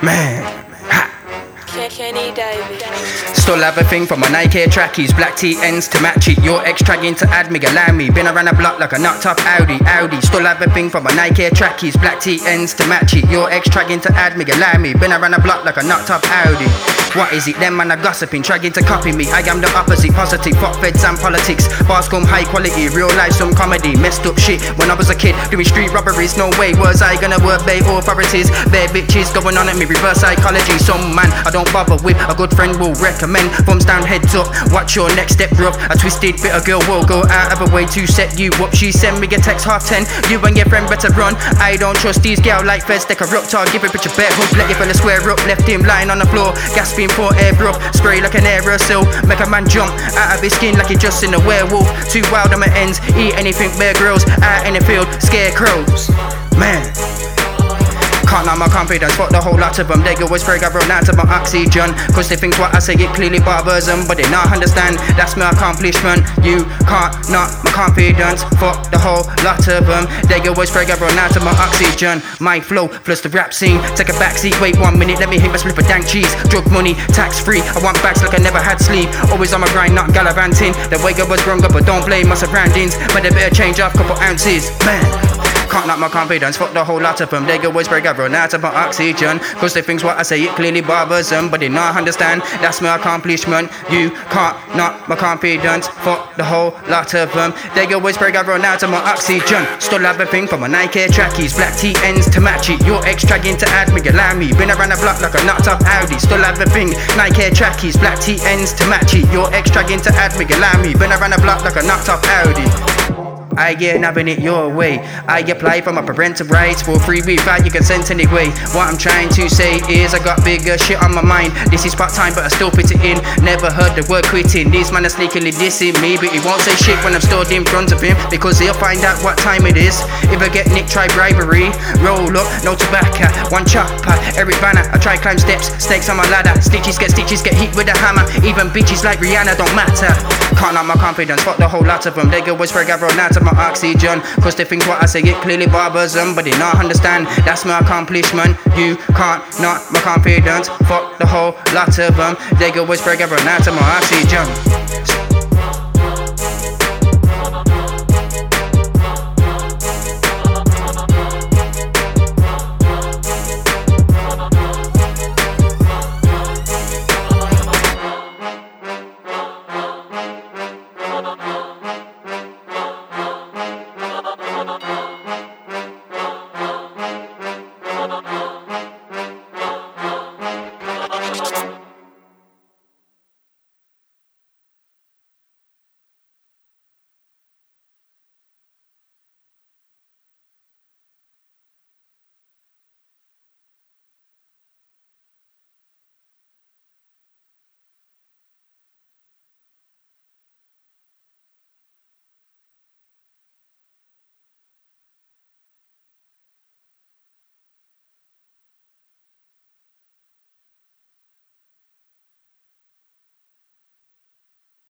Man. Ha. Kenny David. Still have a thing for my Nike trackies, black TNs to match it. Your ex dragging to add me, allow me. Been around the block like a nut top Audi, Audi. Still have a thing for my Nike trackies, black TNs to match it. Your ex dragging to add me, allow me. Been around the block like a nut top Audi. What is it? Them man are gossiping, trying to copy me. I am the opposite, positive, fuck feds and politics. Bars come high quality, real life, some comedy. Messed up shit when I was a kid, doing street robberies. No way was I gonna work bay authorities. Bare bitches going on at me, reverse psychology. Some man I don't bother with, a good friend will recommend. Thumbs down, heads up, watch your next step, bruv. A twisted bit of girl will go out of her way to set you up. She send me a text half ten, you and your friend better run. I don't trust these gal like feds, they corrupt. I'll give a bitch a bear hook, let you fella square up. Left him lying on the floor, gasping for air, bruv. Spray like an aerosol, make a man jump out of his skin like he just in a werewolf. Too wild on my ends, eat anything, bear girls Out in the field, scarecrows. Man. Can't knock my confidence, fuck the whole lot of them. They always break I run out of my oxygen. Cause they think what I say, it clearly bothers them. But they not understand, that's my accomplishment. You can't knock my confidence, fuck the whole lot of them. They always break I run out of my oxygen. My flow plus the rap scene. Take a backseat, wait one minute, let me hit my split of dank cheese. Drug money, tax free. I want backs like I never had sleep. Always on my grind, not gallivanting. The way I was wrong, but don't blame my surroundings. But they better change off couple ounces. Man. Can't knock my confidence, fuck the whole lot of them. They always break, I run out of my oxygen. Cause they think what I say, it clearly bothers them. But they not understand, that's my accomplishment. You can't knock my confidence, fuck the whole lot of them. They always break, I run out of my oxygen. Still have a thing for my Nike trackies, black TNs to match it. Your ex dragging to add me, allow me. Been around the block like a knocked up Audi. Still have a thing, Nike trackies, black TNs to match it. Your ex dragging to add me, allow me. Been around the block like a knocked up Audi. I get having it your way. I apply for my parental rights for free without your consent anyway. What I'm trying to say is I got bigger shit on my mind. This is part time, but I still put it in. Never heard the word quitting. These man are sneakily dissing me, but he won't say shit when I'm stood in front of him because he'll find out what time it is. If I get nicked, try bribery. Roll up, no tobacco, one chopper, every banner. I try climb steps, snakes on my ladder. Stitches get stitches, get hit with a hammer. Even bitches like Rihanna don't matter. Can't knock my confidence, fuck the whole lot of them. They break I run out of my oxygen. Cause they think what I say, it clearly bothers them. But they not understand, that's my accomplishment. You can't knock my confidence, fuck the whole lot of them. They break I run out of my oxygen.